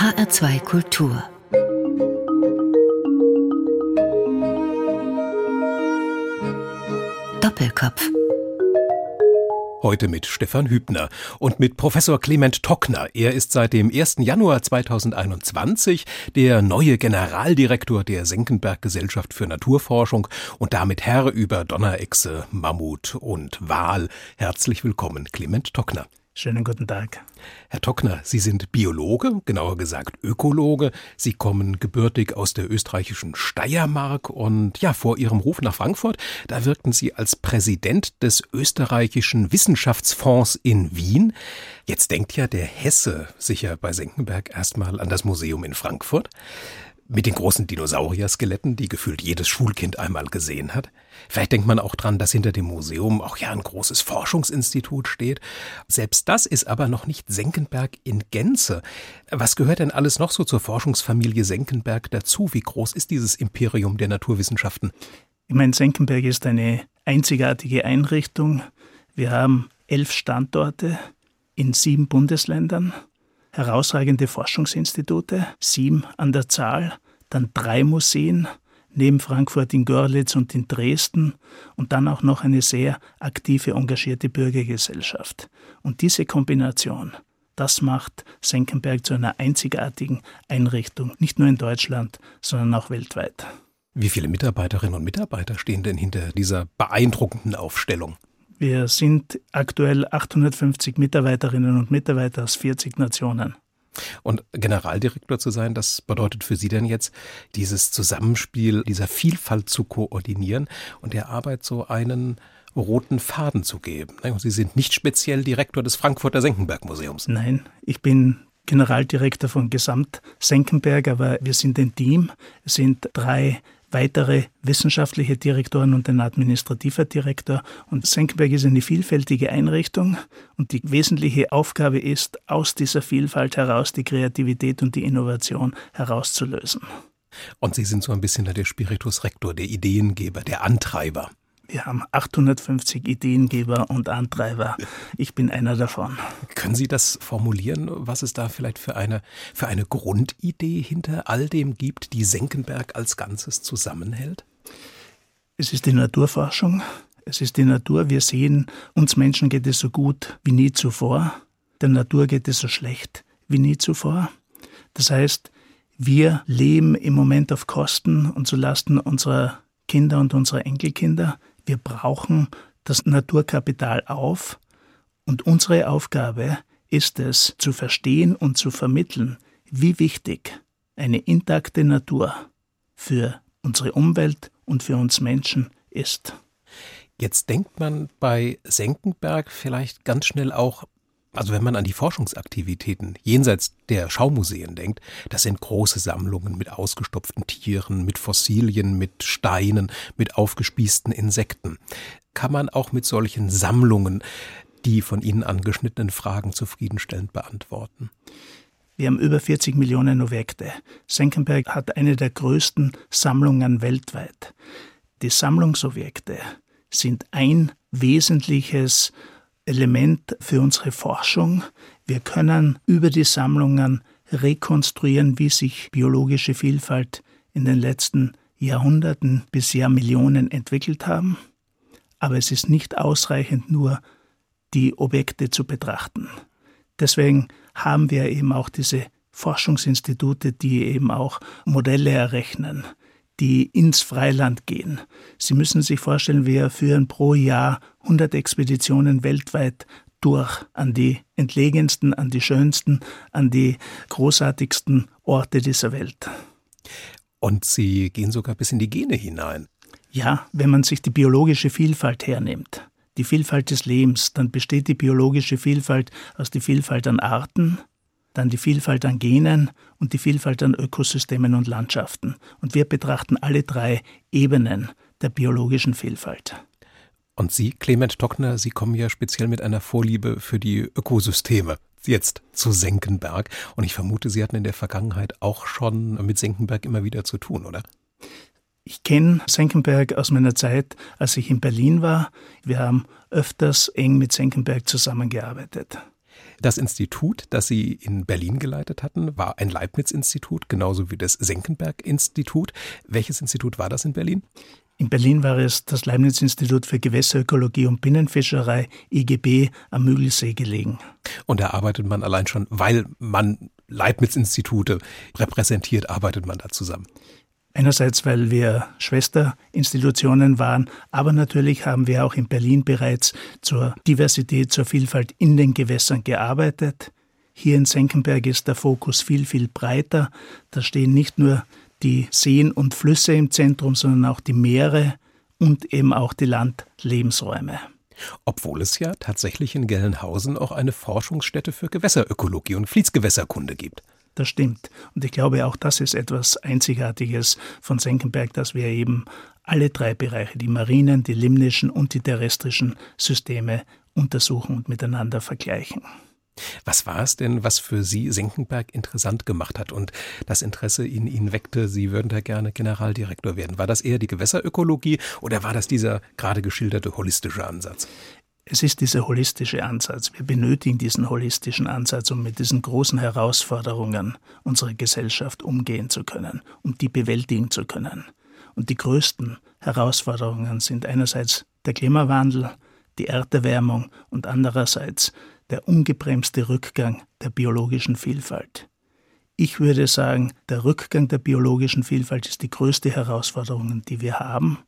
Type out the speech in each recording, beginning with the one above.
HR2 Kultur Doppelkopf Heute mit Stefan Hübner und mit Professor Clement Tockner. Er ist seit dem 1. Januar 2021 der neue Generaldirektor der Senckenberg Gesellschaft für Naturforschung und damit Herr über Donnerechse, Mammut und Wal. Herzlich willkommen, Clement Tockner. Schönen guten Tag. Herr Tockner, Sie sind Biologe, genauer gesagt Ökologe. Sie kommen gebürtig aus der österreichischen Steiermark und ja, vor Ihrem Ruf nach Frankfurt, da wirkten Sie als Präsident des österreichischen Wissenschaftsfonds in Wien. Jetzt denkt ja der Hesse sicher bei Senckenberg erstmal an das Museum in Frankfurt mit den großen Dinosaurier-Skeletten, die gefühlt jedes Schulkind einmal gesehen hat. Vielleicht denkt man auch dran, dass hinter dem Museum auch ja ein großes Forschungsinstitut steht. Selbst das ist aber noch nicht Senckenberg in Gänze. Was gehört denn alles noch so zur Forschungsfamilie Senckenberg dazu? Wie groß ist dieses Imperium der Naturwissenschaften? Ich meine, Senckenberg ist eine einzigartige Einrichtung. Wir haben elf Standorte in sieben Bundesländern herausragende Forschungsinstitute, sieben an der Zahl, dann drei Museen, neben Frankfurt in Görlitz und in Dresden und dann auch noch eine sehr aktive, engagierte Bürgergesellschaft. Und diese Kombination, das macht Senckenberg zu einer einzigartigen Einrichtung, nicht nur in Deutschland, sondern auch weltweit. Wie viele Mitarbeiterinnen und Mitarbeiter stehen denn hinter dieser beeindruckenden Aufstellung? Wir sind aktuell 850 Mitarbeiterinnen und Mitarbeiter aus 40 Nationen. Und Generaldirektor zu sein, das bedeutet für Sie denn jetzt, dieses Zusammenspiel dieser Vielfalt zu koordinieren und der Arbeit so einen roten Faden zu geben. Sie sind nicht speziell Direktor des Frankfurter Senckenberg Museums. Nein, ich bin Generaldirektor von Gesamt Senckenberg, aber wir sind ein Team. Es sind drei weitere wissenschaftliche Direktoren und ein administrativer Direktor. Und Senckenberg ist eine vielfältige Einrichtung und die wesentliche Aufgabe ist, aus dieser Vielfalt heraus die Kreativität und die Innovation herauszulösen. Und Sie sind so ein bisschen der Spiritus Rector, der Ideengeber, der Antreiber. Wir haben 850 Ideengeber und Antreiber. Ich bin einer davon. Können Sie das formulieren, was es da vielleicht für eine, für eine Grundidee hinter all dem gibt, die Senckenberg als Ganzes zusammenhält? Es ist die Naturforschung. Es ist die Natur. Wir sehen, uns Menschen geht es so gut wie nie zuvor. Der Natur geht es so schlecht wie nie zuvor. Das heißt, wir leben im Moment auf Kosten und zulasten unserer Kinder und unserer Enkelkinder. Wir brauchen das Naturkapital auf und unsere Aufgabe ist es, zu verstehen und zu vermitteln, wie wichtig eine intakte Natur für unsere Umwelt und für uns Menschen ist. Jetzt denkt man bei Senckenberg vielleicht ganz schnell auch also wenn man an die Forschungsaktivitäten jenseits der Schaumuseen denkt, das sind große Sammlungen mit ausgestopften Tieren, mit Fossilien, mit Steinen, mit aufgespießten Insekten. Kann man auch mit solchen Sammlungen die von Ihnen angeschnittenen Fragen zufriedenstellend beantworten? Wir haben über 40 Millionen Objekte. Senckenberg hat eine der größten Sammlungen weltweit. Die Sammlungsobjekte sind ein wesentliches Element für unsere Forschung. Wir können über die Sammlungen rekonstruieren, wie sich biologische Vielfalt in den letzten Jahrhunderten bis Jahrmillionen entwickelt haben. Aber es ist nicht ausreichend, nur die Objekte zu betrachten. Deswegen haben wir eben auch diese Forschungsinstitute, die eben auch Modelle errechnen, die ins Freiland gehen. Sie müssen sich vorstellen, wir führen pro Jahr 100 Expeditionen weltweit durch an die entlegensten, an die schönsten, an die großartigsten Orte dieser Welt. Und Sie gehen sogar bis in die Gene hinein. Ja, wenn man sich die biologische Vielfalt hernimmt, die Vielfalt des Lebens, dann besteht die biologische Vielfalt aus der Vielfalt an Arten, dann die Vielfalt an Genen und die Vielfalt an Ökosystemen und Landschaften. Und wir betrachten alle drei Ebenen der biologischen Vielfalt. Und Sie, Clement Tockner, Sie kommen ja speziell mit einer Vorliebe für die Ökosysteme jetzt zu Senckenberg. Und ich vermute, Sie hatten in der Vergangenheit auch schon mit Senckenberg immer wieder zu tun, oder? Ich kenne Senckenberg aus meiner Zeit, als ich in Berlin war. Wir haben öfters eng mit Senckenberg zusammengearbeitet. Das Institut, das Sie in Berlin geleitet hatten, war ein Leibniz-Institut, genauso wie das Senckenberg-Institut. Welches Institut war das in Berlin? In Berlin war es das Leibniz-Institut für Gewässerökologie und Binnenfischerei, IGB, am Müggelsee gelegen. Und da arbeitet man allein schon, weil man Leibniz-Institute repräsentiert, arbeitet man da zusammen. Einerseits, weil wir Schwesterinstitutionen waren, aber natürlich haben wir auch in Berlin bereits zur Diversität, zur Vielfalt in den Gewässern gearbeitet. Hier in Senckenberg ist der Fokus viel, viel breiter. Da stehen nicht nur die Seen und Flüsse im Zentrum, sondern auch die Meere und eben auch die Landlebensräume. Obwohl es ja tatsächlich in Gelnhausen auch eine Forschungsstätte für Gewässerökologie und Fließgewässerkunde gibt. Das stimmt. Und ich glaube, auch das ist etwas Einzigartiges von Senckenberg, dass wir eben alle drei Bereiche, die marinen, die limnischen und die terrestrischen Systeme untersuchen und miteinander vergleichen. Was war es denn, was für Sie Senckenberg interessant gemacht hat und das Interesse in Ihnen weckte, Sie würden da gerne Generaldirektor werden? War das eher die Gewässerökologie oder war das dieser gerade geschilderte holistische Ansatz? Es ist dieser holistische Ansatz. Wir benötigen diesen holistischen Ansatz, um mit diesen großen Herausforderungen unserer Gesellschaft umgehen zu können, um die bewältigen zu können. Und die größten Herausforderungen sind einerseits der Klimawandel, die Erderwärmung und andererseits der ungebremste Rückgang der biologischen Vielfalt. Ich würde sagen, der Rückgang der biologischen Vielfalt ist die größte Herausforderung, die wir haben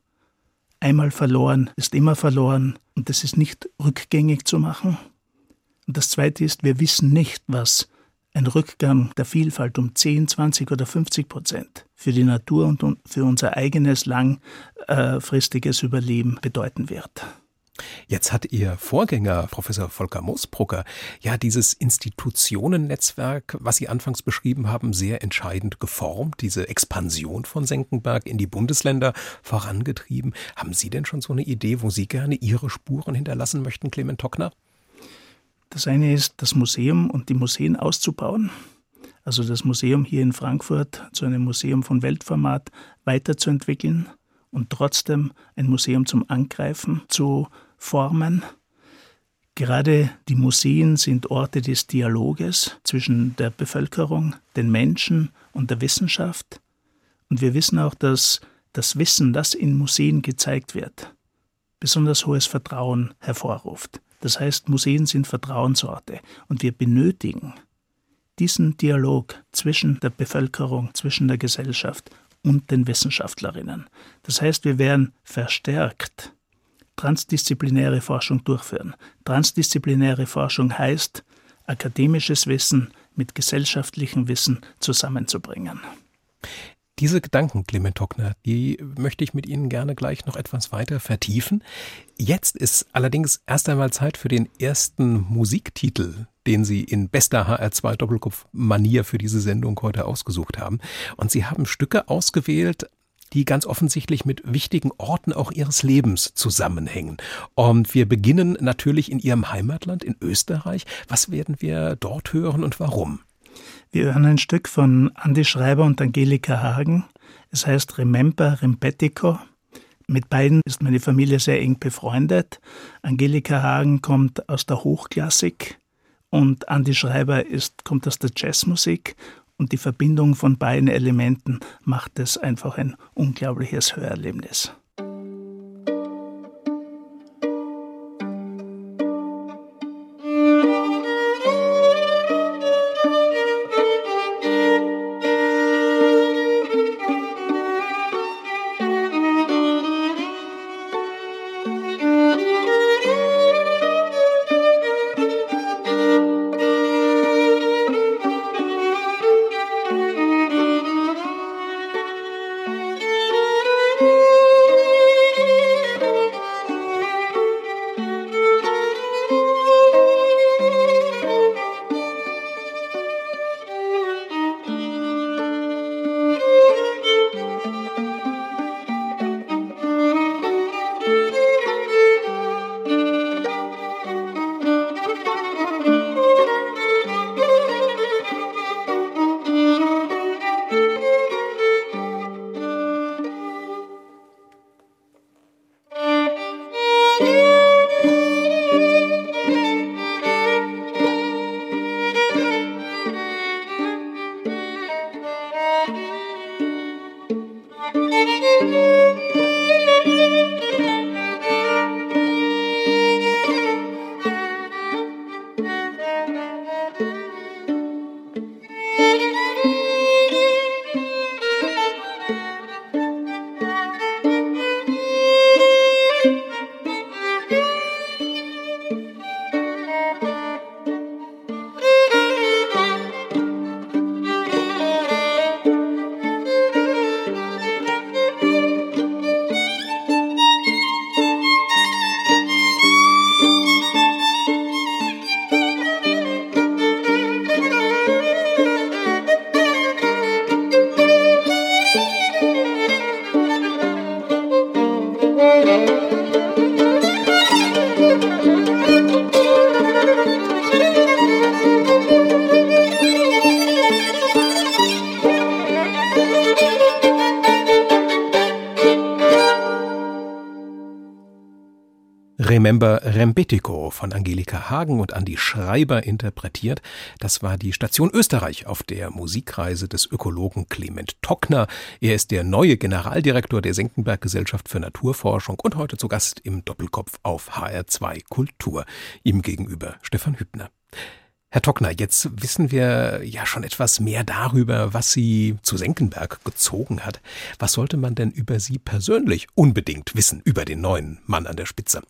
einmal verloren ist immer verloren und das ist nicht rückgängig zu machen. Und das Zweite ist, wir wissen nicht, was ein Rückgang der Vielfalt um 10, 20 oder 50 Prozent für die Natur und für unser eigenes langfristiges Überleben bedeuten wird. Jetzt hat Ihr Vorgänger, Professor Volker Moosbrucker, ja dieses Institutionennetzwerk, was Sie anfangs beschrieben haben, sehr entscheidend geformt, diese Expansion von Senckenberg in die Bundesländer vorangetrieben. Haben Sie denn schon so eine Idee, wo Sie gerne Ihre Spuren hinterlassen möchten, Clement Tockner? Das eine ist, das Museum und die Museen auszubauen. Also das Museum hier in Frankfurt zu einem Museum von Weltformat weiterzuentwickeln und trotzdem ein Museum zum Angreifen zu formen. Gerade die Museen sind Orte des Dialoges zwischen der Bevölkerung, den Menschen und der Wissenschaft. Und wir wissen auch, dass das Wissen, das in Museen gezeigt wird, besonders hohes Vertrauen hervorruft. Das heißt, Museen sind Vertrauensorte und wir benötigen diesen Dialog zwischen der Bevölkerung, zwischen der Gesellschaft und den Wissenschaftlerinnen. Das heißt, wir werden verstärkt transdisziplinäre Forschung durchführen. Transdisziplinäre Forschung heißt, akademisches Wissen mit gesellschaftlichem Wissen zusammenzubringen. Diese Gedanken, Clement Tockner, die möchte ich mit Ihnen gerne gleich noch etwas weiter vertiefen. Jetzt ist allerdings erst einmal Zeit für den ersten Musiktitel, den Sie in bester HR2 Doppelkopf-Manier für diese Sendung heute ausgesucht haben. Und Sie haben Stücke ausgewählt die ganz offensichtlich mit wichtigen Orten auch ihres Lebens zusammenhängen. Und wir beginnen natürlich in ihrem Heimatland, in Österreich. Was werden wir dort hören und warum? Wir hören ein Stück von Andy Schreiber und Angelika Hagen. Es heißt Remember Rimpetico. Mit beiden ist meine Familie sehr eng befreundet. Angelika Hagen kommt aus der Hochklassik und Andy Schreiber ist, kommt aus der Jazzmusik und die Verbindung von beiden Elementen macht es einfach ein unglaubliches Hörerlebnis. Remember Rembetico von Angelika Hagen und Andi Schreiber interpretiert. Das war die Station Österreich auf der Musikreise des Ökologen Clement Tockner. Er ist der neue Generaldirektor der Senckenberg Gesellschaft für Naturforschung und heute zu Gast im Doppelkopf auf HR2 Kultur. Ihm gegenüber Stefan Hübner. Herr Tockner, jetzt wissen wir ja schon etwas mehr darüber, was Sie zu Senckenberg gezogen hat. Was sollte man denn über Sie persönlich unbedingt wissen, über den neuen Mann an der Spitze?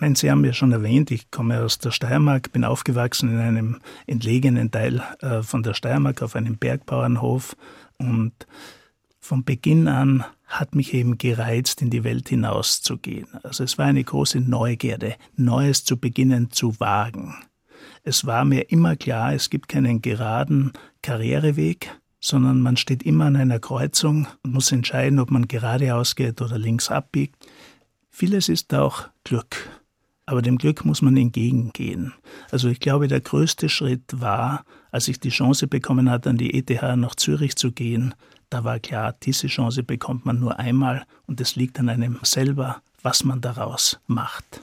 Meine, Sie haben ja schon erwähnt, ich komme aus der Steiermark, bin aufgewachsen in einem entlegenen Teil äh, von der Steiermark auf einem Bergbauernhof und von Beginn an hat mich eben gereizt, in die Welt hinauszugehen. Also es war eine große Neugierde, Neues zu beginnen zu wagen. Es war mir immer klar, es gibt keinen geraden Karriereweg, sondern man steht immer an einer Kreuzung und muss entscheiden, ob man geradeaus geht oder links abbiegt. Vieles ist auch Glück, aber dem Glück muss man entgegengehen. Also ich glaube, der größte Schritt war, als ich die Chance bekommen hatte, an die ETH nach Zürich zu gehen, da war klar, diese Chance bekommt man nur einmal und es liegt an einem selber, was man daraus macht.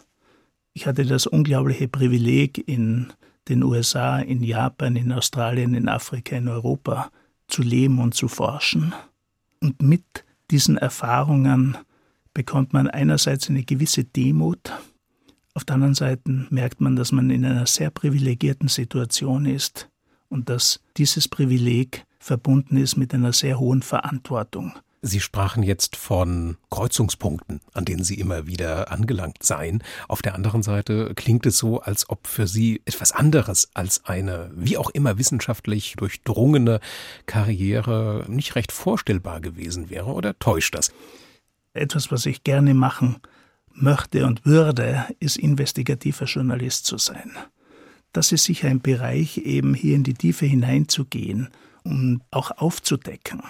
Ich hatte das unglaubliche Privileg, in den USA, in Japan, in Australien, in Afrika, in Europa zu leben und zu forschen. Und mit diesen Erfahrungen bekommt man einerseits eine gewisse Demut, auf der anderen Seite merkt man, dass man in einer sehr privilegierten Situation ist und dass dieses Privileg verbunden ist mit einer sehr hohen Verantwortung. Sie sprachen jetzt von Kreuzungspunkten, an denen Sie immer wieder angelangt seien. Auf der anderen Seite klingt es so, als ob für Sie etwas anderes als eine, wie auch immer wissenschaftlich durchdrungene Karriere nicht recht vorstellbar gewesen wäre. Oder täuscht das? Etwas, was ich gerne machen möchte und würde, ist investigativer Journalist zu sein. Das ist sicher ein Bereich, eben hier in die Tiefe hineinzugehen und auch aufzudecken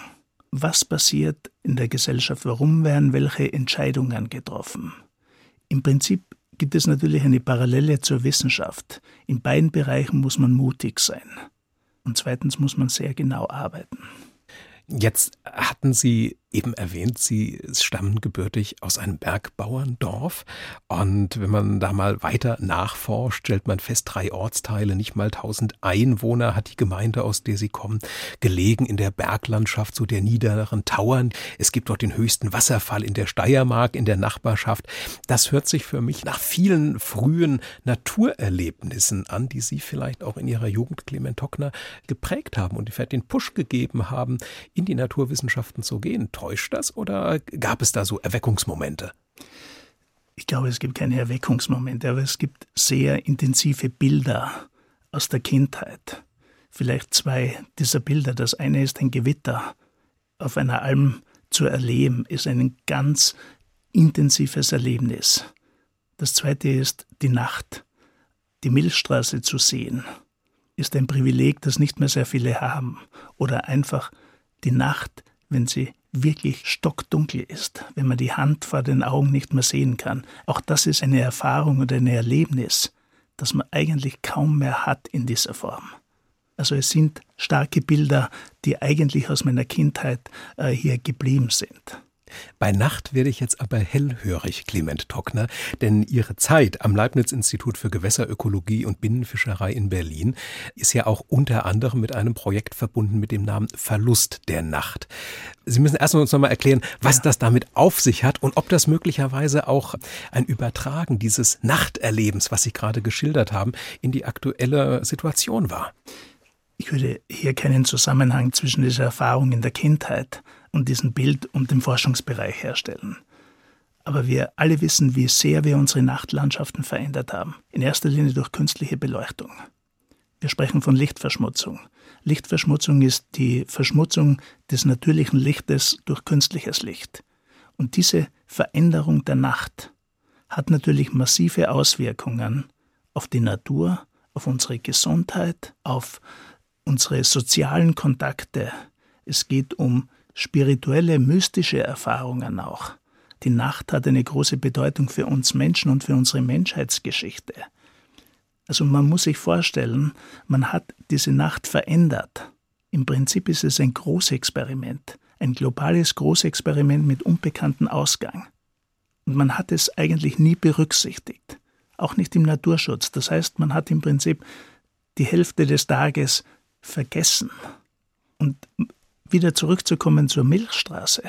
was passiert in der Gesellschaft, warum werden welche Entscheidungen getroffen. Im Prinzip gibt es natürlich eine Parallele zur Wissenschaft. In beiden Bereichen muss man mutig sein. Und zweitens muss man sehr genau arbeiten. Jetzt hatten Sie eben erwähnt, Sie stammen gebürtig aus einem Bergbauerndorf. Und wenn man da mal weiter nachforscht, stellt man fest, drei Ortsteile, nicht mal tausend Einwohner hat die Gemeinde, aus der Sie kommen, gelegen in der Berglandschaft, so der niederen Tauern. Es gibt dort den höchsten Wasserfall in der Steiermark, in der Nachbarschaft. Das hört sich für mich nach vielen frühen Naturerlebnissen an, die Sie vielleicht auch in Ihrer Jugend, Clement Hockner, geprägt haben und die vielleicht den Push gegeben haben, in die Naturwissenschaften zu gehen täuscht das oder gab es da so Erweckungsmomente? Ich glaube, es gibt keine Erweckungsmomente, aber es gibt sehr intensive Bilder aus der Kindheit. Vielleicht zwei dieser Bilder. Das eine ist ein Gewitter auf einer Alm zu erleben, ist ein ganz intensives Erlebnis. Das zweite ist die Nacht, die Milchstraße zu sehen, ist ein Privileg, das nicht mehr sehr viele haben. Oder einfach die Nacht, wenn sie wirklich stockdunkel ist, wenn man die Hand vor den Augen nicht mehr sehen kann. Auch das ist eine Erfahrung und ein Erlebnis, das man eigentlich kaum mehr hat in dieser Form. Also es sind starke Bilder, die eigentlich aus meiner Kindheit äh, hier geblieben sind. Bei Nacht werde ich jetzt aber hellhörig, Clement Tockner, denn Ihre Zeit am Leibniz-Institut für Gewässerökologie und Binnenfischerei in Berlin ist ja auch unter anderem mit einem Projekt verbunden mit dem Namen Verlust der Nacht. Sie müssen erst uns nochmal erklären, was ja. das damit auf sich hat und ob das möglicherweise auch ein Übertragen dieses Nachterlebens, was Sie gerade geschildert haben, in die aktuelle Situation war. Ich würde hier keinen Zusammenhang zwischen dieser Erfahrung in der Kindheit und diesem Bild und dem Forschungsbereich herstellen. Aber wir alle wissen, wie sehr wir unsere Nachtlandschaften verändert haben. In erster Linie durch künstliche Beleuchtung. Wir sprechen von Lichtverschmutzung. Lichtverschmutzung ist die Verschmutzung des natürlichen Lichtes durch künstliches Licht. Und diese Veränderung der Nacht hat natürlich massive Auswirkungen auf die Natur, auf unsere Gesundheit, auf unsere sozialen Kontakte. Es geht um spirituelle, mystische Erfahrungen auch. Die Nacht hat eine große Bedeutung für uns Menschen und für unsere Menschheitsgeschichte. Also man muss sich vorstellen, man hat diese Nacht verändert. Im Prinzip ist es ein Großexperiment, ein globales Großexperiment mit unbekanntem Ausgang. Und man hat es eigentlich nie berücksichtigt. Auch nicht im Naturschutz. Das heißt, man hat im Prinzip die Hälfte des Tages vergessen. Und wieder zurückzukommen zur Milchstraße.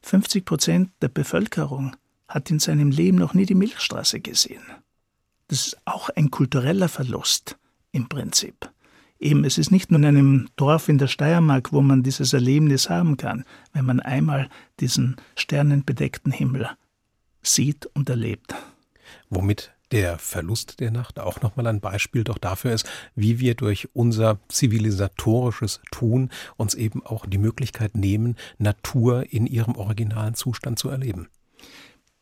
50 Prozent der Bevölkerung hat in seinem Leben noch nie die Milchstraße gesehen. Das ist auch ein kultureller Verlust im Prinzip. Eben, es ist nicht nur in einem Dorf in der Steiermark, wo man dieses Erlebnis haben kann, wenn man einmal diesen sternenbedeckten Himmel sieht und erlebt. Womit der Verlust der Nacht auch nochmal ein Beispiel doch dafür ist, wie wir durch unser zivilisatorisches Tun uns eben auch die Möglichkeit nehmen, Natur in ihrem originalen Zustand zu erleben.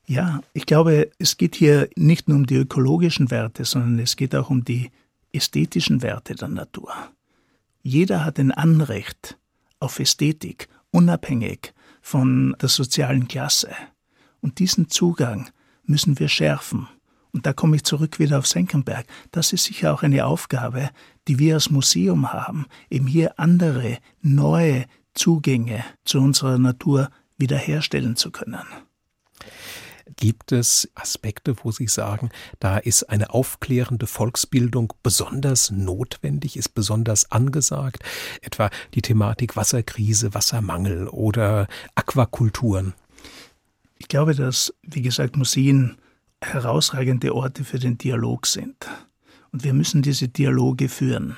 Ja, ich glaube, es geht hier nicht nur um die ökologischen Werte, sondern es geht auch um die ästhetischen Werte der Natur. Jeder hat ein Anrecht auf Ästhetik, unabhängig von der sozialen Klasse. Und diesen Zugang müssen wir schärfen. Und da komme ich zurück wieder auf Senckenberg. Das ist sicher auch eine Aufgabe, die wir als Museum haben, eben hier andere, neue Zugänge zu unserer Natur wiederherstellen zu können. Gibt es Aspekte, wo Sie sagen, da ist eine aufklärende Volksbildung besonders notwendig, ist besonders angesagt? Etwa die Thematik Wasserkrise, Wassermangel oder Aquakulturen? Ich glaube, dass, wie gesagt, Museen herausragende Orte für den Dialog sind. Und wir müssen diese Dialoge führen.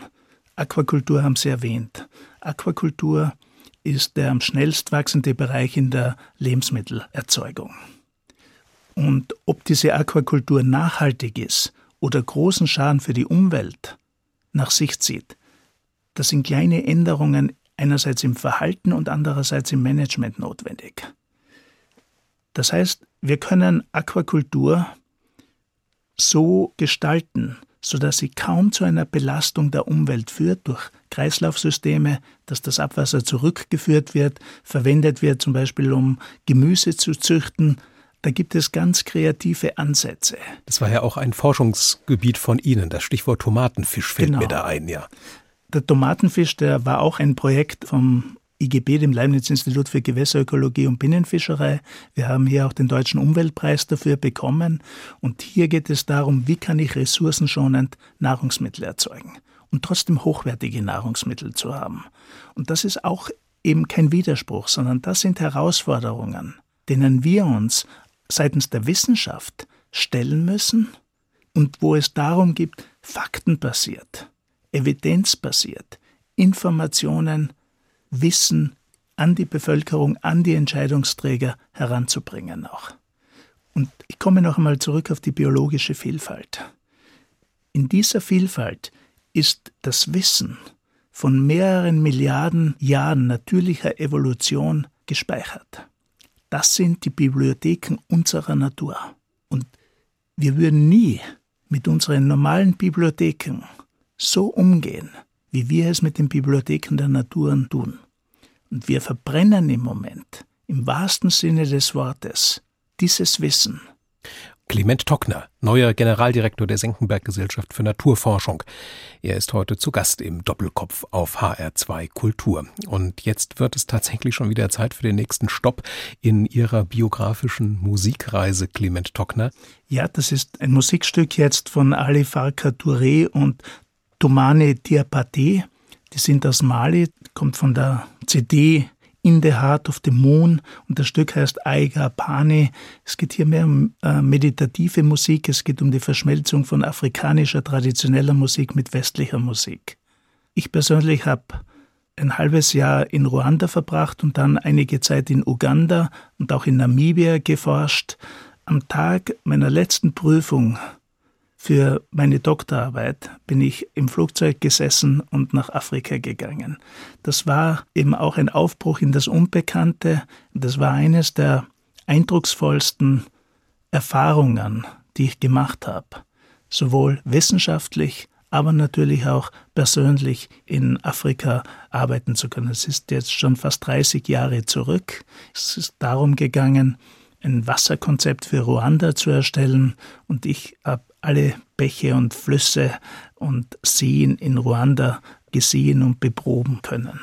Aquakultur haben Sie erwähnt. Aquakultur ist der am schnellst wachsende Bereich in der Lebensmittelerzeugung. Und ob diese Aquakultur nachhaltig ist oder großen Schaden für die Umwelt nach sich zieht, das sind kleine Änderungen einerseits im Verhalten und andererseits im Management notwendig. Das heißt, wir können Aquakultur so gestalten, sodass sie kaum zu einer Belastung der Umwelt führt durch Kreislaufsysteme, dass das Abwasser zurückgeführt wird, verwendet wird zum Beispiel um Gemüse zu züchten, da gibt es ganz kreative Ansätze. Das war ja auch ein Forschungsgebiet von Ihnen. Das Stichwort Tomatenfisch fällt genau. mir da ein, ja. Der Tomatenfisch, der war auch ein Projekt vom IGB, dem Leibniz-Institut für Gewässerökologie und Binnenfischerei. Wir haben hier auch den Deutschen Umweltpreis dafür bekommen. Und hier geht es darum, wie kann ich ressourcenschonend Nahrungsmittel erzeugen und trotzdem hochwertige Nahrungsmittel zu haben. Und das ist auch eben kein Widerspruch, sondern das sind Herausforderungen, denen wir uns seitens der Wissenschaft stellen müssen und wo es darum geht, faktenbasiert, evidenzbasiert, Informationen, Wissen an die Bevölkerung, an die Entscheidungsträger heranzubringen auch. Und ich komme noch einmal zurück auf die biologische Vielfalt. In dieser Vielfalt ist das Wissen von mehreren Milliarden Jahren natürlicher Evolution gespeichert. Das sind die Bibliotheken unserer Natur. Und wir würden nie mit unseren normalen Bibliotheken so umgehen, wie wir es mit den Bibliotheken der Naturen tun. Und wir verbrennen im Moment, im wahrsten Sinne des Wortes, dieses Wissen. Clement Tockner, neuer Generaldirektor der Senckenberg Gesellschaft für Naturforschung. Er ist heute zu Gast im Doppelkopf auf HR2 Kultur. Und jetzt wird es tatsächlich schon wieder Zeit für den nächsten Stopp in Ihrer biografischen Musikreise, Clement Tockner. Ja, das ist ein Musikstück jetzt von Ali Farka Touré und Tomane Diapate. Die sind aus Mali, kommt von der CD in the Heart of the Moon und das Stück heißt Aiga Pane. Es geht hier mehr um äh, meditative Musik, es geht um die Verschmelzung von afrikanischer traditioneller Musik mit westlicher Musik. Ich persönlich habe ein halbes Jahr in Ruanda verbracht und dann einige Zeit in Uganda und auch in Namibia geforscht. Am Tag meiner letzten Prüfung für meine Doktorarbeit bin ich im Flugzeug gesessen und nach Afrika gegangen. Das war eben auch ein Aufbruch in das Unbekannte. Das war eines der eindrucksvollsten Erfahrungen, die ich gemacht habe. Sowohl wissenschaftlich, aber natürlich auch persönlich in Afrika arbeiten zu können. Es ist jetzt schon fast 30 Jahre zurück. Es ist darum gegangen, ein Wasserkonzept für Ruanda zu erstellen und ich habe alle Bäche und Flüsse und Seen in Ruanda gesehen und beproben können.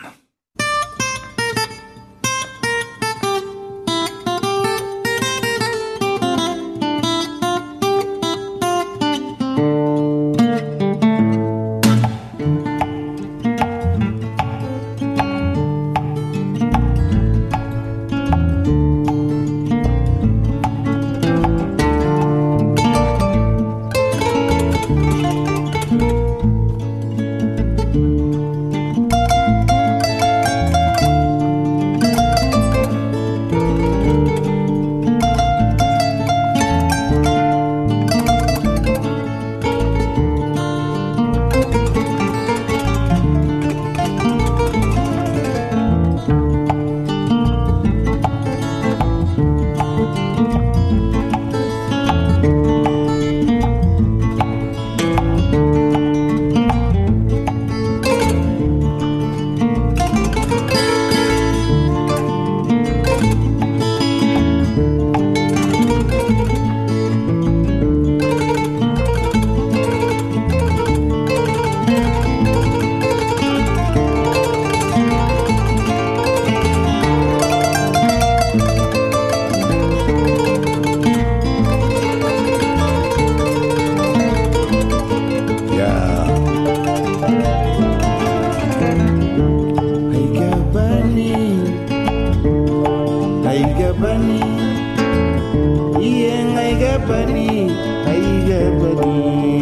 Bani aiga bani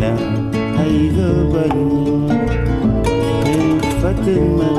na bani Fatima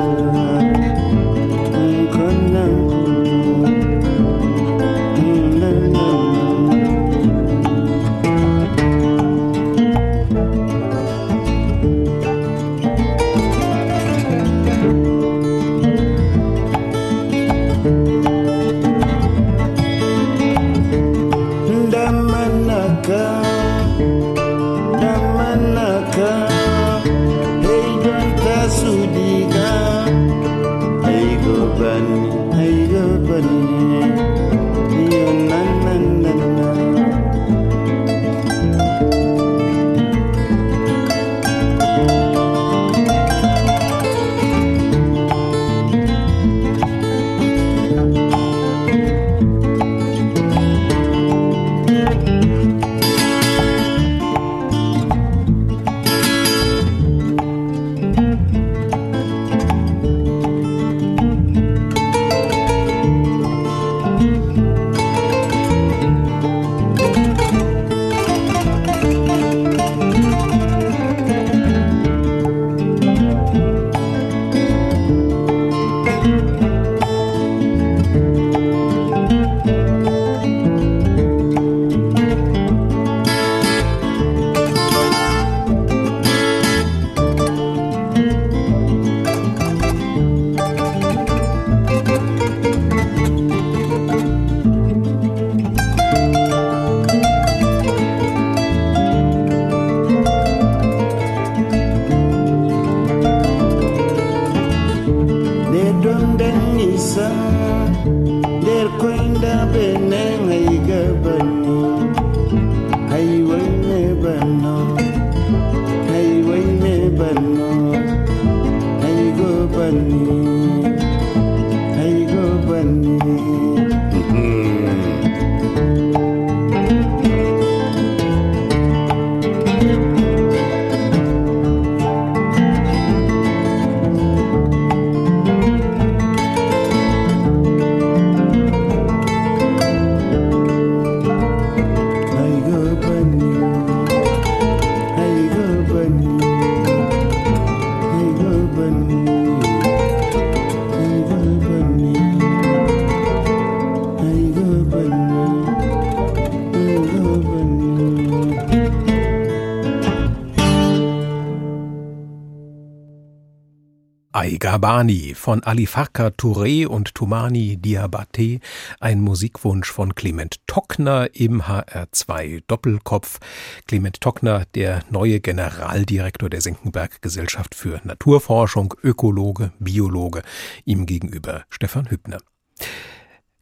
Gabani von Ali Farka Touré und Toumani Diabate, ein Musikwunsch von Clement Tockner im HR2 Doppelkopf. Clement Tockner, der neue Generaldirektor der Senckenberg Gesellschaft für Naturforschung, Ökologe, Biologe, ihm gegenüber Stefan Hübner.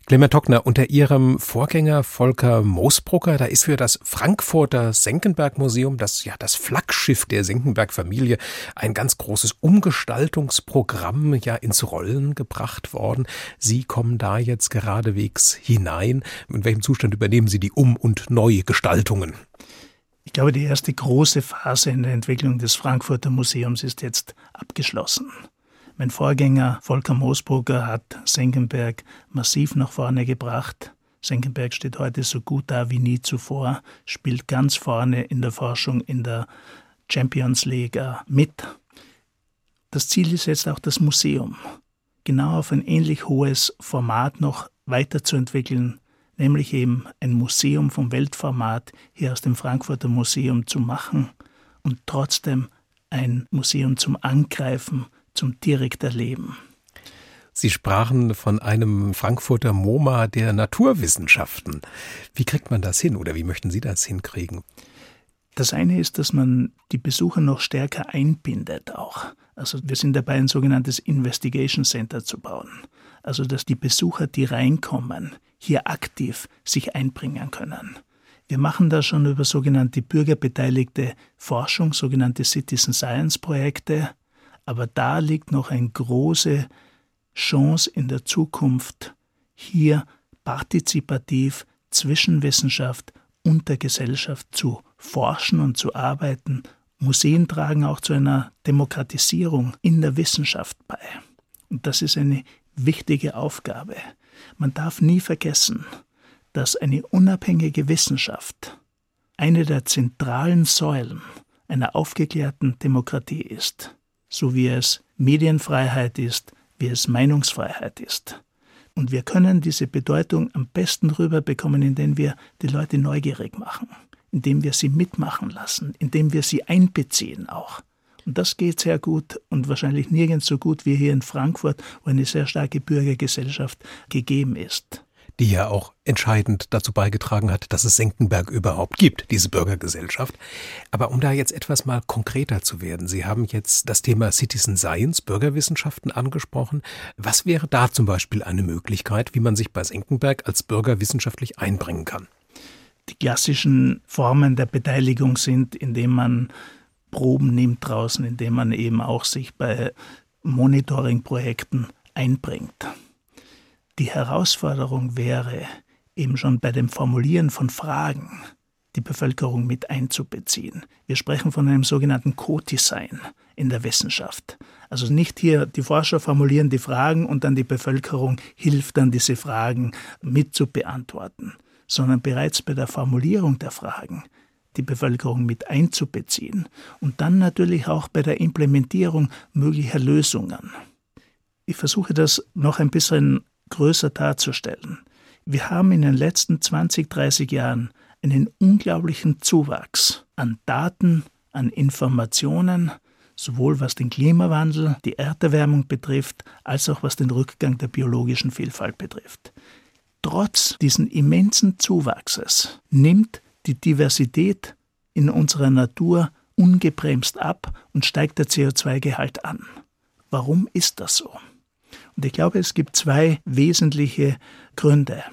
Clement Tockner, unter Ihrem Vorgänger Volker Moosbrucker, da ist für das Frankfurter Senckenberg-Museum, das ja das Flaggschiff der Senckenberg-Familie, ein ganz großes Umgestaltungsprogramm ja ins Rollen gebracht worden. Sie kommen da jetzt geradewegs hinein. In welchem Zustand übernehmen Sie die Um- und Neugestaltungen? Ich glaube, die erste große Phase in der Entwicklung des Frankfurter Museums ist jetzt abgeschlossen. Mein Vorgänger Volker Moosbrugger hat Senckenberg massiv nach vorne gebracht. Senckenberg steht heute so gut da wie nie zuvor, spielt ganz vorne in der Forschung in der Champions League mit. Das Ziel ist jetzt auch das Museum, genau auf ein ähnlich hohes Format noch weiterzuentwickeln, nämlich eben ein Museum vom Weltformat hier aus dem Frankfurter Museum zu machen und trotzdem ein Museum zum Angreifen zum direkt erleben. Sie sprachen von einem Frankfurter MoMA der Naturwissenschaften. Wie kriegt man das hin oder wie möchten Sie das hinkriegen? Das eine ist, dass man die Besucher noch stärker einbindet auch. Also wir sind dabei, ein sogenanntes Investigation Center zu bauen. Also dass die Besucher, die reinkommen, hier aktiv sich einbringen können. Wir machen da schon über sogenannte bürgerbeteiligte Forschung, sogenannte Citizen Science Projekte, aber da liegt noch eine große Chance in der Zukunft, hier partizipativ zwischen Wissenschaft und der Gesellschaft zu forschen und zu arbeiten. Museen tragen auch zu einer Demokratisierung in der Wissenschaft bei. Und das ist eine wichtige Aufgabe. Man darf nie vergessen, dass eine unabhängige Wissenschaft eine der zentralen Säulen einer aufgeklärten Demokratie ist, so wie es Medienfreiheit ist, wie es Meinungsfreiheit ist. Und wir können diese Bedeutung am besten rüberbekommen, indem wir die Leute neugierig machen, indem wir sie mitmachen lassen, indem wir sie einbeziehen auch. Und das geht sehr gut und wahrscheinlich nirgends so gut wie hier in Frankfurt, wo eine sehr starke Bürgergesellschaft gegeben ist die ja auch entscheidend dazu beigetragen hat, dass es Senckenberg überhaupt gibt, diese Bürgergesellschaft. Aber um da jetzt etwas mal konkreter zu werden, Sie haben jetzt das Thema Citizen Science, Bürgerwissenschaften angesprochen. Was wäre da zum Beispiel eine Möglichkeit, wie man sich bei Senckenberg als Bürger wissenschaftlich einbringen kann? Die klassischen Formen der Beteiligung sind, indem man Proben nimmt draußen, indem man eben auch sich bei Monitoring-Projekten einbringt. Die Herausforderung wäre, eben schon bei dem Formulieren von Fragen die Bevölkerung mit einzubeziehen. Wir sprechen von einem sogenannten Co-Design in der Wissenschaft. Also nicht hier die Forscher formulieren die Fragen und dann die Bevölkerung hilft dann, diese Fragen mit zu beantworten, sondern bereits bei der Formulierung der Fragen die Bevölkerung mit einzubeziehen und dann natürlich auch bei der Implementierung möglicher Lösungen. Ich versuche das noch ein bisschen größer darzustellen. Wir haben in den letzten 20, 30 Jahren einen unglaublichen Zuwachs an Daten, an Informationen, sowohl was den Klimawandel, die Erderwärmung betrifft, als auch was den Rückgang der biologischen Vielfalt betrifft. Trotz diesen immensen Zuwachses nimmt die Diversität in unserer Natur ungebremst ab und steigt der CO2-Gehalt an. Warum ist das so? Und ich glaube, es gibt zwei wesentliche Gründe.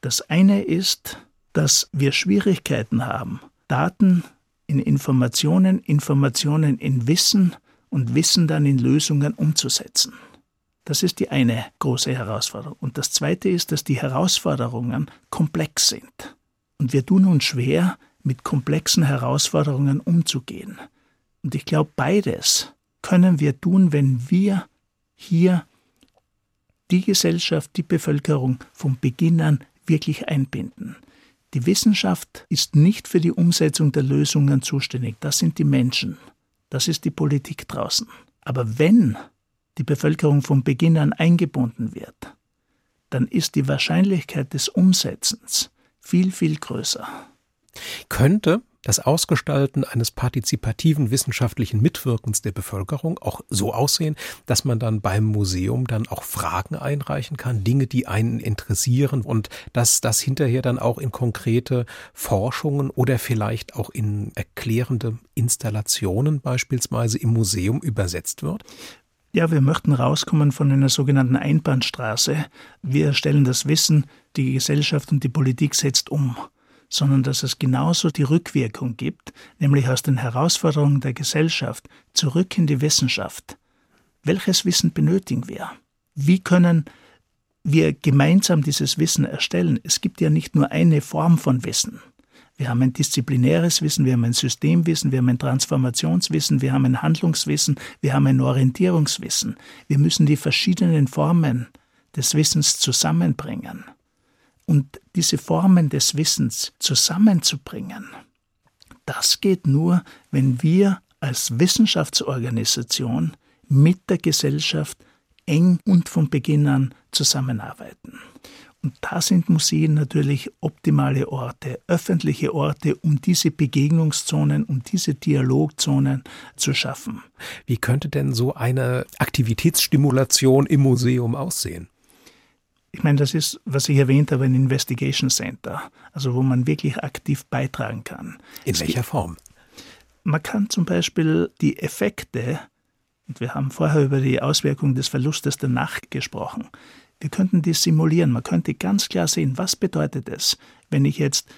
Das eine ist, dass wir Schwierigkeiten haben, Daten in Informationen, Informationen in Wissen und Wissen dann in Lösungen umzusetzen. Das ist die eine große Herausforderung. Und das zweite ist, dass die Herausforderungen komplex sind. Und wir tun uns schwer, mit komplexen Herausforderungen umzugehen. Und ich glaube, beides können wir tun, wenn wir hier die Gesellschaft, die Bevölkerung von Beginn an wirklich einbinden. Die Wissenschaft ist nicht für die Umsetzung der Lösungen zuständig, das sind die Menschen, das ist die Politik draußen. Aber wenn die Bevölkerung von Beginn an eingebunden wird, dann ist die Wahrscheinlichkeit des Umsetzens viel, viel größer. Könnte das Ausgestalten eines partizipativen wissenschaftlichen Mitwirkens der Bevölkerung auch so aussehen, dass man dann beim Museum dann auch Fragen einreichen kann, Dinge, die einen interessieren und dass das hinterher dann auch in konkrete Forschungen oder vielleicht auch in erklärende Installationen beispielsweise im Museum übersetzt wird? Ja, wir möchten rauskommen von einer sogenannten Einbahnstraße. Wir stellen das Wissen, die Gesellschaft und die Politik setzt um sondern dass es genauso die Rückwirkung gibt, nämlich aus den Herausforderungen der Gesellschaft zurück in die Wissenschaft. Welches Wissen benötigen wir? Wie können wir gemeinsam dieses Wissen erstellen? Es gibt ja nicht nur eine Form von Wissen. Wir haben ein disziplinäres Wissen, wir haben ein Systemwissen, wir haben ein Transformationswissen, wir haben ein Handlungswissen, wir haben ein Orientierungswissen. Wir müssen die verschiedenen Formen des Wissens zusammenbringen und diese Formen des Wissens zusammenzubringen, das geht nur, wenn wir als Wissenschaftsorganisation mit der Gesellschaft eng und von Beginn an zusammenarbeiten. Und da sind Museen natürlich optimale Orte, öffentliche Orte, um diese Begegnungszonen, um diese Dialogzonen zu schaffen. Wie könnte denn so eine Aktivitätsstimulation im Museum aussehen? Ich meine, das ist, was ich erwähnt habe, ein Investigation Center, also wo man wirklich aktiv beitragen kann. In es welcher Form? Man kann zum Beispiel die Effekte, und wir haben vorher über die Auswirkungen des Verlustes der Nacht gesprochen, wir könnten die simulieren. Man könnte ganz klar sehen, was bedeutet es, wenn ich jetzt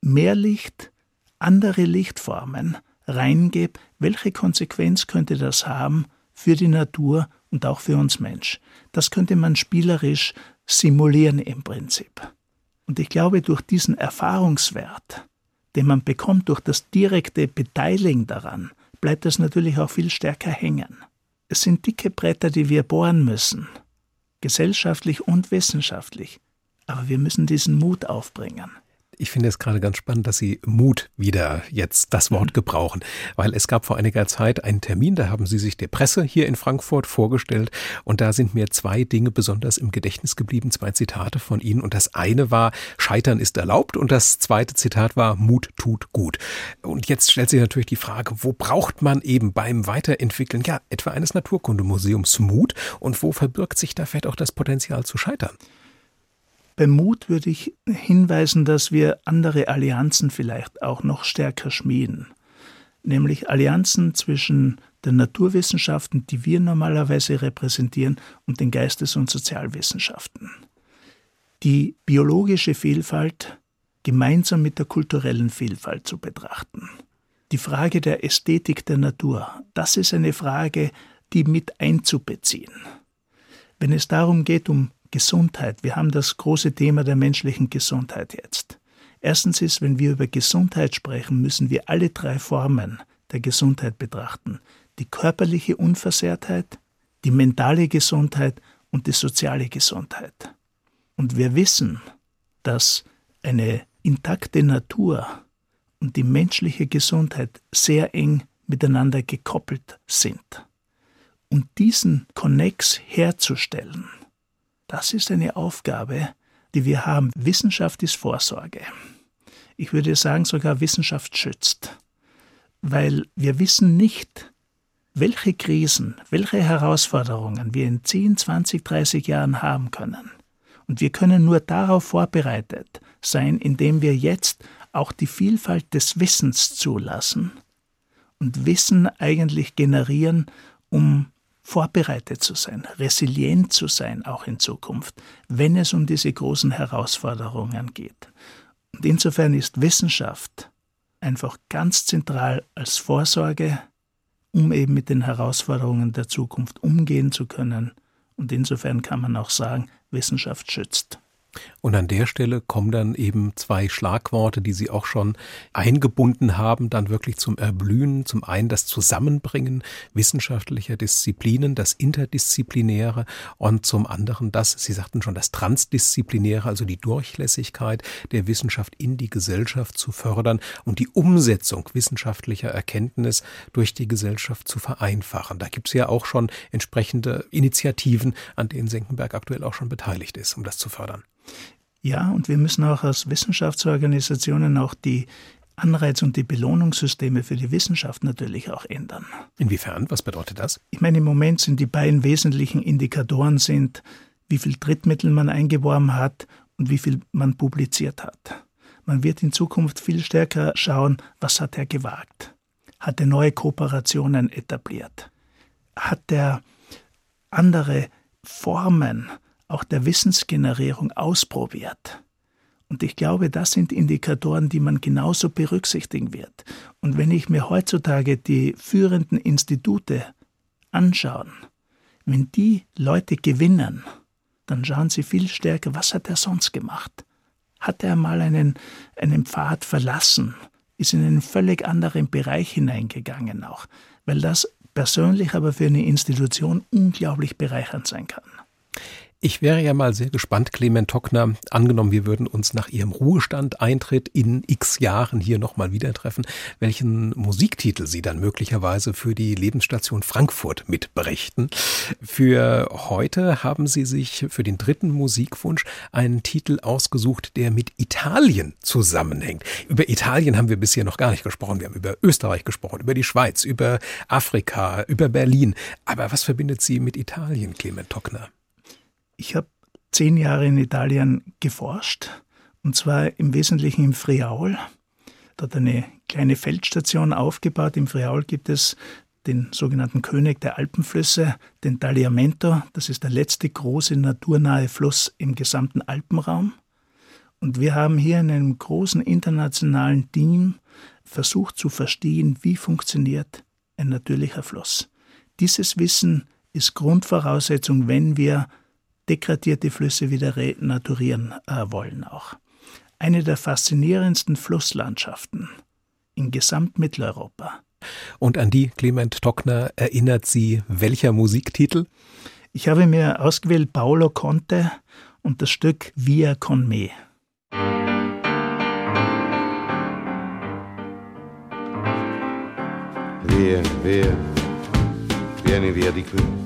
mehr Licht, andere Lichtformen reingebe, welche Konsequenz könnte das haben für die Natur und auch für uns Mensch. Das könnte man spielerisch simulieren im Prinzip. Und ich glaube, durch diesen Erfahrungswert, den man bekommt durch das direkte Beteiligen daran, bleibt das natürlich auch viel stärker hängen. Es sind dicke Bretter, die wir bohren müssen, gesellschaftlich und wissenschaftlich. Aber wir müssen diesen Mut aufbringen. Ich finde es gerade ganz spannend, dass Sie Mut wieder jetzt das Wort gebrauchen, weil es gab vor einiger Zeit einen Termin, da haben Sie sich der Presse hier in Frankfurt vorgestellt und da sind mir zwei Dinge besonders im Gedächtnis geblieben, zwei Zitate von Ihnen und das eine war Scheitern ist erlaubt und das zweite Zitat war Mut tut gut. Und jetzt stellt sich natürlich die Frage, wo braucht man eben beim Weiterentwickeln ja etwa eines Naturkundemuseums Mut und wo verbirgt sich da vielleicht auch das Potenzial zu scheitern? Beim Mut würde ich hinweisen, dass wir andere Allianzen vielleicht auch noch stärker schmieden, nämlich Allianzen zwischen den Naturwissenschaften, die wir normalerweise repräsentieren, und den Geistes- und Sozialwissenschaften. Die biologische Vielfalt gemeinsam mit der kulturellen Vielfalt zu betrachten. Die Frage der Ästhetik der Natur, das ist eine Frage, die mit einzubeziehen. Wenn es darum geht, um Gesundheit. Wir haben das große Thema der menschlichen Gesundheit jetzt. Erstens ist, wenn wir über Gesundheit sprechen, müssen wir alle drei Formen der Gesundheit betrachten. Die körperliche Unversehrtheit, die mentale Gesundheit und die soziale Gesundheit. Und wir wissen, dass eine intakte Natur und die menschliche Gesundheit sehr eng miteinander gekoppelt sind. Und diesen Konnex herzustellen, das ist eine Aufgabe, die wir haben. Wissenschaft ist Vorsorge. Ich würde sagen, sogar Wissenschaft schützt, weil wir wissen nicht, welche Krisen, welche Herausforderungen wir in 10, 20, 30 Jahren haben können. Und wir können nur darauf vorbereitet sein, indem wir jetzt auch die Vielfalt des Wissens zulassen und Wissen eigentlich generieren, um vorbereitet zu sein, resilient zu sein, auch in Zukunft, wenn es um diese großen Herausforderungen geht. Und insofern ist Wissenschaft einfach ganz zentral als Vorsorge, um eben mit den Herausforderungen der Zukunft umgehen zu können. Und insofern kann man auch sagen, Wissenschaft schützt. Und an der Stelle kommen dann eben zwei Schlagworte, die Sie auch schon eingebunden haben, dann wirklich zum Erblühen. Zum einen das Zusammenbringen wissenschaftlicher Disziplinen, das Interdisziplinäre und zum anderen das, Sie sagten schon, das Transdisziplinäre, also die Durchlässigkeit der Wissenschaft in die Gesellschaft zu fördern und die Umsetzung wissenschaftlicher Erkenntnis durch die Gesellschaft zu vereinfachen. Da gibt es ja auch schon entsprechende Initiativen, an denen Senckenberg aktuell auch schon beteiligt ist, um das zu fördern. Ja, und wir müssen auch als Wissenschaftsorganisationen auch die Anreiz- und die Belohnungssysteme für die Wissenschaft natürlich auch ändern. Inwiefern? Was bedeutet das? Ich meine, im Moment sind die beiden wesentlichen Indikatoren sind, wie viel Drittmittel man eingeworben hat und wie viel man publiziert hat. Man wird in Zukunft viel stärker schauen, was hat er gewagt? Hat er neue Kooperationen etabliert? Hat er andere Formen auch der Wissensgenerierung ausprobiert. Und ich glaube, das sind Indikatoren, die man genauso berücksichtigen wird. Und wenn ich mir heutzutage die führenden Institute anschaue, wenn die Leute gewinnen, dann schauen sie viel stärker, was hat er sonst gemacht? Hat er mal einen, einen Pfad verlassen? Ist in einen völlig anderen Bereich hineingegangen auch? Weil das persönlich aber für eine Institution unglaublich bereichernd sein kann. Ich wäre ja mal sehr gespannt, Clement Tockner, angenommen, wir würden uns nach Ihrem Ruhestand Eintritt in x Jahren hier nochmal wieder treffen, welchen Musiktitel Sie dann möglicherweise für die Lebensstation Frankfurt mitberichten. Für heute haben Sie sich für den dritten Musikwunsch einen Titel ausgesucht, der mit Italien zusammenhängt. Über Italien haben wir bisher noch gar nicht gesprochen. Wir haben über Österreich gesprochen, über die Schweiz, über Afrika, über Berlin. Aber was verbindet Sie mit Italien, Clement Tockner? Ich habe zehn Jahre in Italien geforscht, und zwar im Wesentlichen im Friaul. Dort eine kleine Feldstation aufgebaut. Im Friaul gibt es den sogenannten König der Alpenflüsse, den Tagliamento. Das ist der letzte große naturnahe Fluss im gesamten Alpenraum. Und wir haben hier in einem großen internationalen Team versucht zu verstehen, wie funktioniert ein natürlicher Fluss. Dieses Wissen ist Grundvoraussetzung, wenn wir degradierte Flüsse wieder renaturieren äh, wollen auch. Eine der faszinierendsten Flusslandschaften in Gesamtmitteleuropa. Und an die Clement Tockner erinnert Sie welcher Musiktitel? Ich habe mir ausgewählt Paolo Conte und das Stück Via con me. Via, via, vieni via di qui.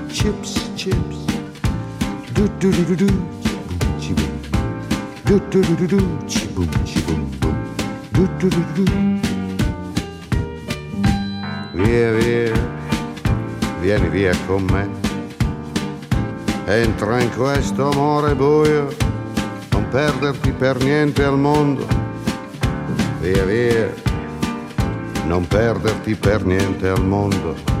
chips, chips. Do do do do do, chi boom, do do do do do, chi boom, chi boom boom, do do do do. Via, via, vieni via con me. Entra in questo amore buio, non perderti per niente al mondo. Via, via, non perderti per niente al mondo.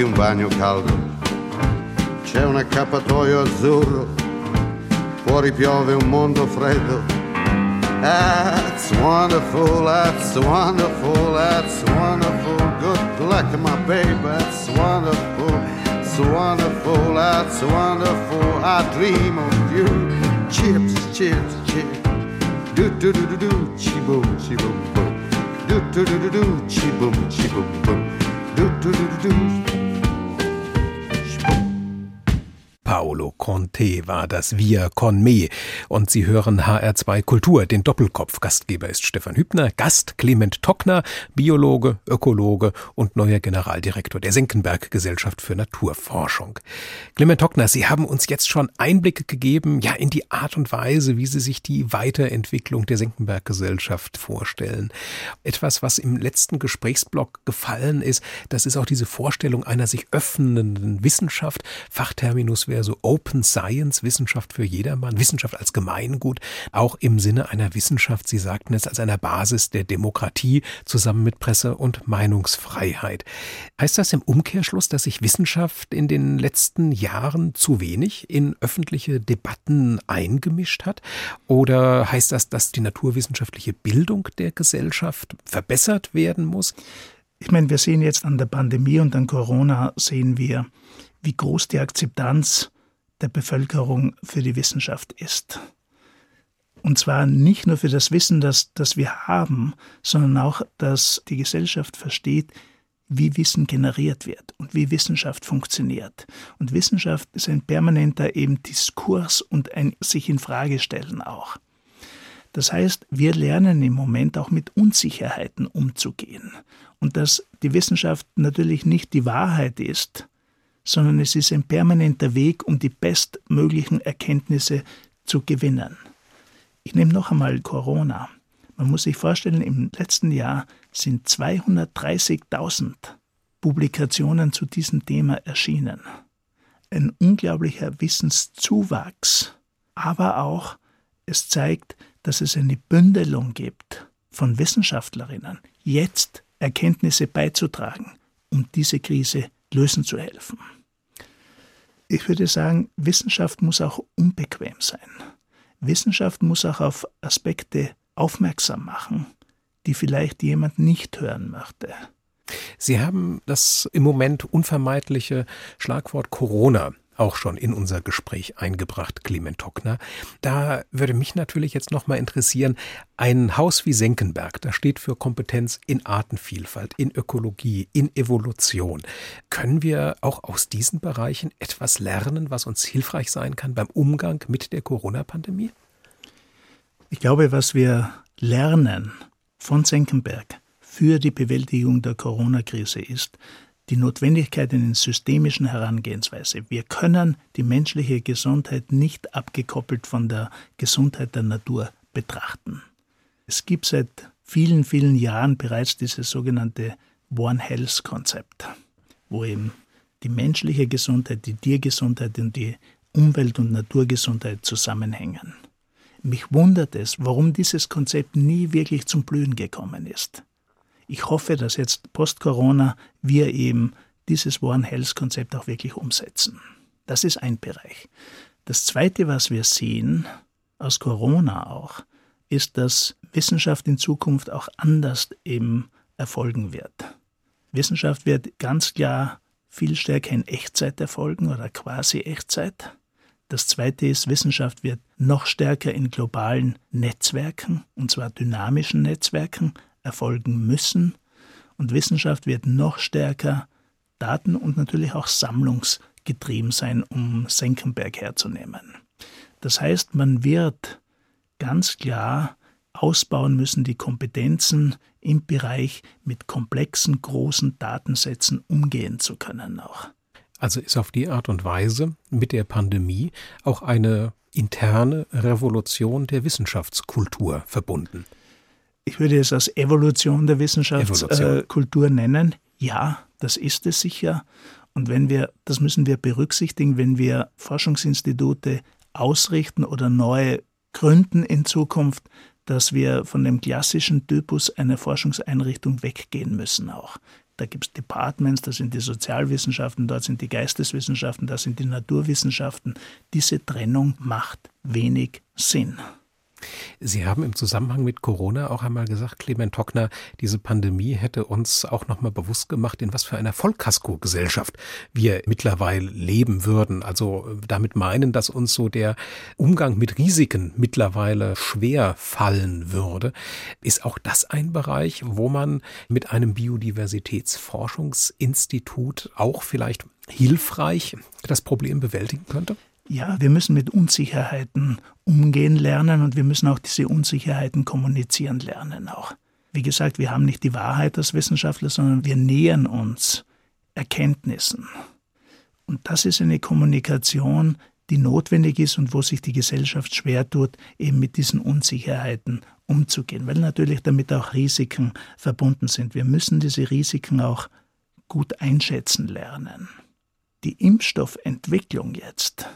e un bagno caldo. C'è un accappatoio azzurro, fuori piove un mondo freddo. That's wonderful, that's wonderful, that's wonderful. Good luck, my baby, that's wonderful, it's wonderful, that's wonderful. I dream of you. Chips, chips, chips. Do do do do do, chi boom, chi boom. Do do do do do, chi boom, chi boom boom. Do do do do do. War das Via con me. Und Sie hören HR2 Kultur, den Doppelkopf. Gastgeber ist Stefan Hübner, Gast Clement Tockner, Biologe, Ökologe und neuer Generaldirektor der Senckenberg Gesellschaft für Naturforschung. Clement Tockner, Sie haben uns jetzt schon Einblicke gegeben, ja, in die Art und Weise, wie Sie sich die Weiterentwicklung der Senckenberg Gesellschaft vorstellen. Etwas, was im letzten Gesprächsblock gefallen ist, das ist auch diese Vorstellung einer sich öffnenden Wissenschaft. Fachterminus wäre so Open Science, Wissenschaft für jedermann, Wissenschaft als Gemeingut, auch im Sinne einer Wissenschaft, Sie sagten es, als einer Basis der Demokratie zusammen mit Presse- und Meinungsfreiheit. Heißt das im Umkehrschluss, dass sich Wissenschaft in den letzten Jahren zu wenig in öffentliche Debatten eingemischt hat? Oder heißt das, dass die naturwissenschaftliche Bildung der Gesellschaft verbessert werden muss? Ich meine, wir sehen jetzt an der Pandemie und an Corona, sehen wir, wie groß die Akzeptanz der Bevölkerung für die Wissenschaft ist. Und zwar nicht nur für das Wissen, das, das wir haben, sondern auch, dass die Gesellschaft versteht, wie Wissen generiert wird und wie Wissenschaft funktioniert. Und Wissenschaft ist ein permanenter eben Diskurs und ein sich in Frage stellen auch. Das heißt, wir lernen im Moment auch mit Unsicherheiten umzugehen und dass die Wissenschaft natürlich nicht die Wahrheit ist, sondern es ist ein permanenter Weg, um die bestmöglichen Erkenntnisse zu gewinnen. Ich nehme noch einmal Corona. Man muss sich vorstellen, im letzten Jahr sind 230.000 Publikationen zu diesem Thema erschienen. Ein unglaublicher Wissenszuwachs, aber auch es zeigt, dass es eine Bündelung gibt von Wissenschaftlerinnen, jetzt Erkenntnisse beizutragen, um diese Krise lösen zu helfen. Ich würde sagen, Wissenschaft muss auch unbequem sein. Wissenschaft muss auch auf Aspekte aufmerksam machen, die vielleicht jemand nicht hören möchte. Sie haben das im Moment unvermeidliche Schlagwort Corona auch schon in unser Gespräch eingebracht, Clement Tockner. Da würde mich natürlich jetzt noch mal interessieren, ein Haus wie Senckenberg, das steht für Kompetenz in Artenvielfalt, in Ökologie, in Evolution. Können wir auch aus diesen Bereichen etwas lernen, was uns hilfreich sein kann beim Umgang mit der Corona-Pandemie? Ich glaube, was wir lernen von Senckenberg für die Bewältigung der Corona-Krise ist, die Notwendigkeit einer systemischen Herangehensweise. Wir können die menschliche Gesundheit nicht abgekoppelt von der Gesundheit der Natur betrachten. Es gibt seit vielen, vielen Jahren bereits dieses sogenannte One Health Konzept, wo eben die menschliche Gesundheit, die Tiergesundheit und die Umwelt- und Naturgesundheit zusammenhängen. Mich wundert es, warum dieses Konzept nie wirklich zum Blühen gekommen ist. Ich hoffe, dass jetzt post-Corona wir eben dieses One Health Konzept auch wirklich umsetzen. Das ist ein Bereich. Das zweite, was wir sehen, aus Corona auch, ist, dass Wissenschaft in Zukunft auch anders eben erfolgen wird. Wissenschaft wird ganz klar viel stärker in Echtzeit erfolgen oder quasi Echtzeit. Das zweite ist, Wissenschaft wird noch stärker in globalen Netzwerken, und zwar dynamischen Netzwerken, erfolgen müssen. Und Wissenschaft wird noch stärker daten- und natürlich auch sammlungsgetrieben sein, um Senckenberg herzunehmen. Das heißt, man wird ganz klar ausbauen müssen, die Kompetenzen im Bereich mit komplexen, großen Datensätzen umgehen zu können auch. Also ist auf die Art und Weise mit der Pandemie auch eine interne Revolution der Wissenschaftskultur verbunden ich würde es als Evolution der Wissenschaftskultur äh, nennen. Ja, das ist es sicher. Und wenn wir, das müssen wir berücksichtigen, wenn wir Forschungsinstitute ausrichten oder neu gründen in Zukunft, dass wir von dem klassischen Typus einer Forschungseinrichtung weggehen müssen auch. Da gibt es Departments, da sind die Sozialwissenschaften, dort sind die Geisteswissenschaften, da sind die Naturwissenschaften. Diese Trennung macht wenig Sinn. Sie haben im Zusammenhang mit Corona auch einmal gesagt, Clement Tockner, diese Pandemie hätte uns auch nochmal bewusst gemacht, in was für einer Vollkasko-Gesellschaft wir mittlerweile leben würden. Also äh, damit meinen, dass uns so der Umgang mit Risiken mittlerweile schwer fallen würde. Ist auch das ein Bereich, wo man mit einem Biodiversitätsforschungsinstitut auch vielleicht hilfreich das Problem bewältigen könnte? Ja, wir müssen mit Unsicherheiten umgehen lernen und wir müssen auch diese Unsicherheiten kommunizieren lernen auch. Wie gesagt, wir haben nicht die Wahrheit als Wissenschaftler, sondern wir nähern uns Erkenntnissen. Und das ist eine Kommunikation, die notwendig ist und wo sich die Gesellschaft schwer tut, eben mit diesen Unsicherheiten umzugehen, weil natürlich damit auch Risiken verbunden sind. Wir müssen diese Risiken auch gut einschätzen lernen. Die Impfstoffentwicklung jetzt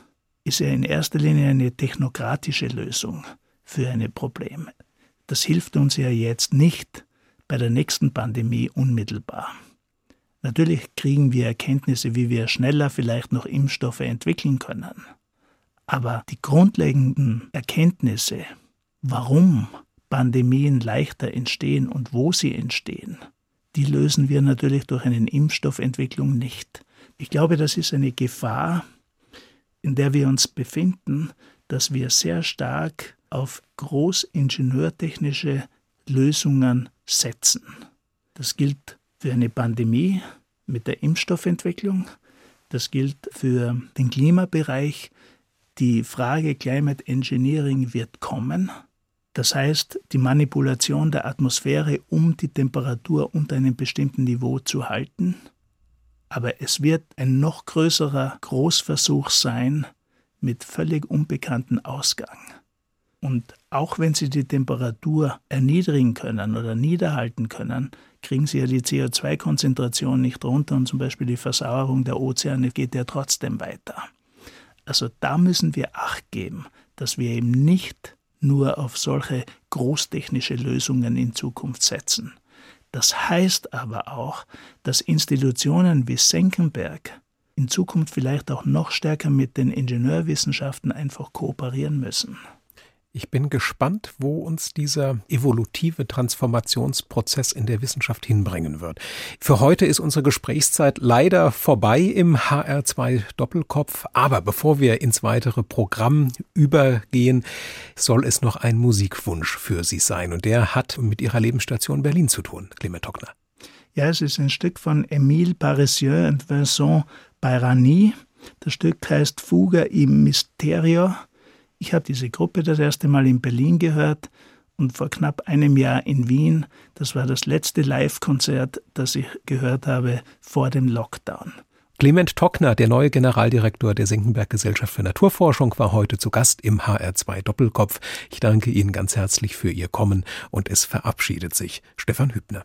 ist ja in erster Linie eine technokratische Lösung für ein Problem. Das hilft uns ja jetzt nicht bei der nächsten Pandemie unmittelbar. Natürlich kriegen wir Erkenntnisse, wie wir schneller vielleicht noch Impfstoffe entwickeln können. Aber die grundlegenden Erkenntnisse, warum Pandemien leichter entstehen und wo sie entstehen, die lösen wir natürlich durch eine Impfstoffentwicklung nicht. Ich glaube, das ist eine Gefahr, in der wir uns befinden, dass wir sehr stark auf großingenieurtechnische Lösungen setzen. Das gilt für eine Pandemie mit der Impfstoffentwicklung, das gilt für den Klimabereich. Die Frage Climate Engineering wird kommen. Das heißt, die Manipulation der Atmosphäre, um die Temperatur unter einem bestimmten Niveau zu halten. Aber es wird ein noch größerer Großversuch sein mit völlig unbekanntem Ausgang. Und auch wenn sie die Temperatur erniedrigen können oder niederhalten können, kriegen sie ja die CO2-Konzentration nicht runter und zum Beispiel die Versauerung der Ozeane geht ja trotzdem weiter. Also da müssen wir Acht geben, dass wir eben nicht nur auf solche großtechnische Lösungen in Zukunft setzen. Das heißt aber auch, dass Institutionen wie Senckenberg in Zukunft vielleicht auch noch stärker mit den Ingenieurwissenschaften einfach kooperieren müssen. Ich bin gespannt, wo uns dieser evolutive Transformationsprozess in der Wissenschaft hinbringen wird. Für heute ist unsere Gesprächszeit leider vorbei im HR2 Doppelkopf. Aber bevor wir ins weitere Programm übergehen, soll es noch ein Musikwunsch für Sie sein. Und der hat mit Ihrer Lebensstation Berlin zu tun, Clement Tockner. Ja, es ist ein Stück von Émile Paressieux und Vincent Bayrani. Das Stück heißt Fuga im Mysterio ich habe diese Gruppe das erste Mal in Berlin gehört und vor knapp einem Jahr in Wien. Das war das letzte Live-Konzert, das ich gehört habe vor dem Lockdown. Clement Tockner, der neue Generaldirektor der Senckenberg Gesellschaft für Naturforschung, war heute zu Gast im HR2 Doppelkopf. Ich danke Ihnen ganz herzlich für Ihr Kommen und es verabschiedet sich Stefan Hübner.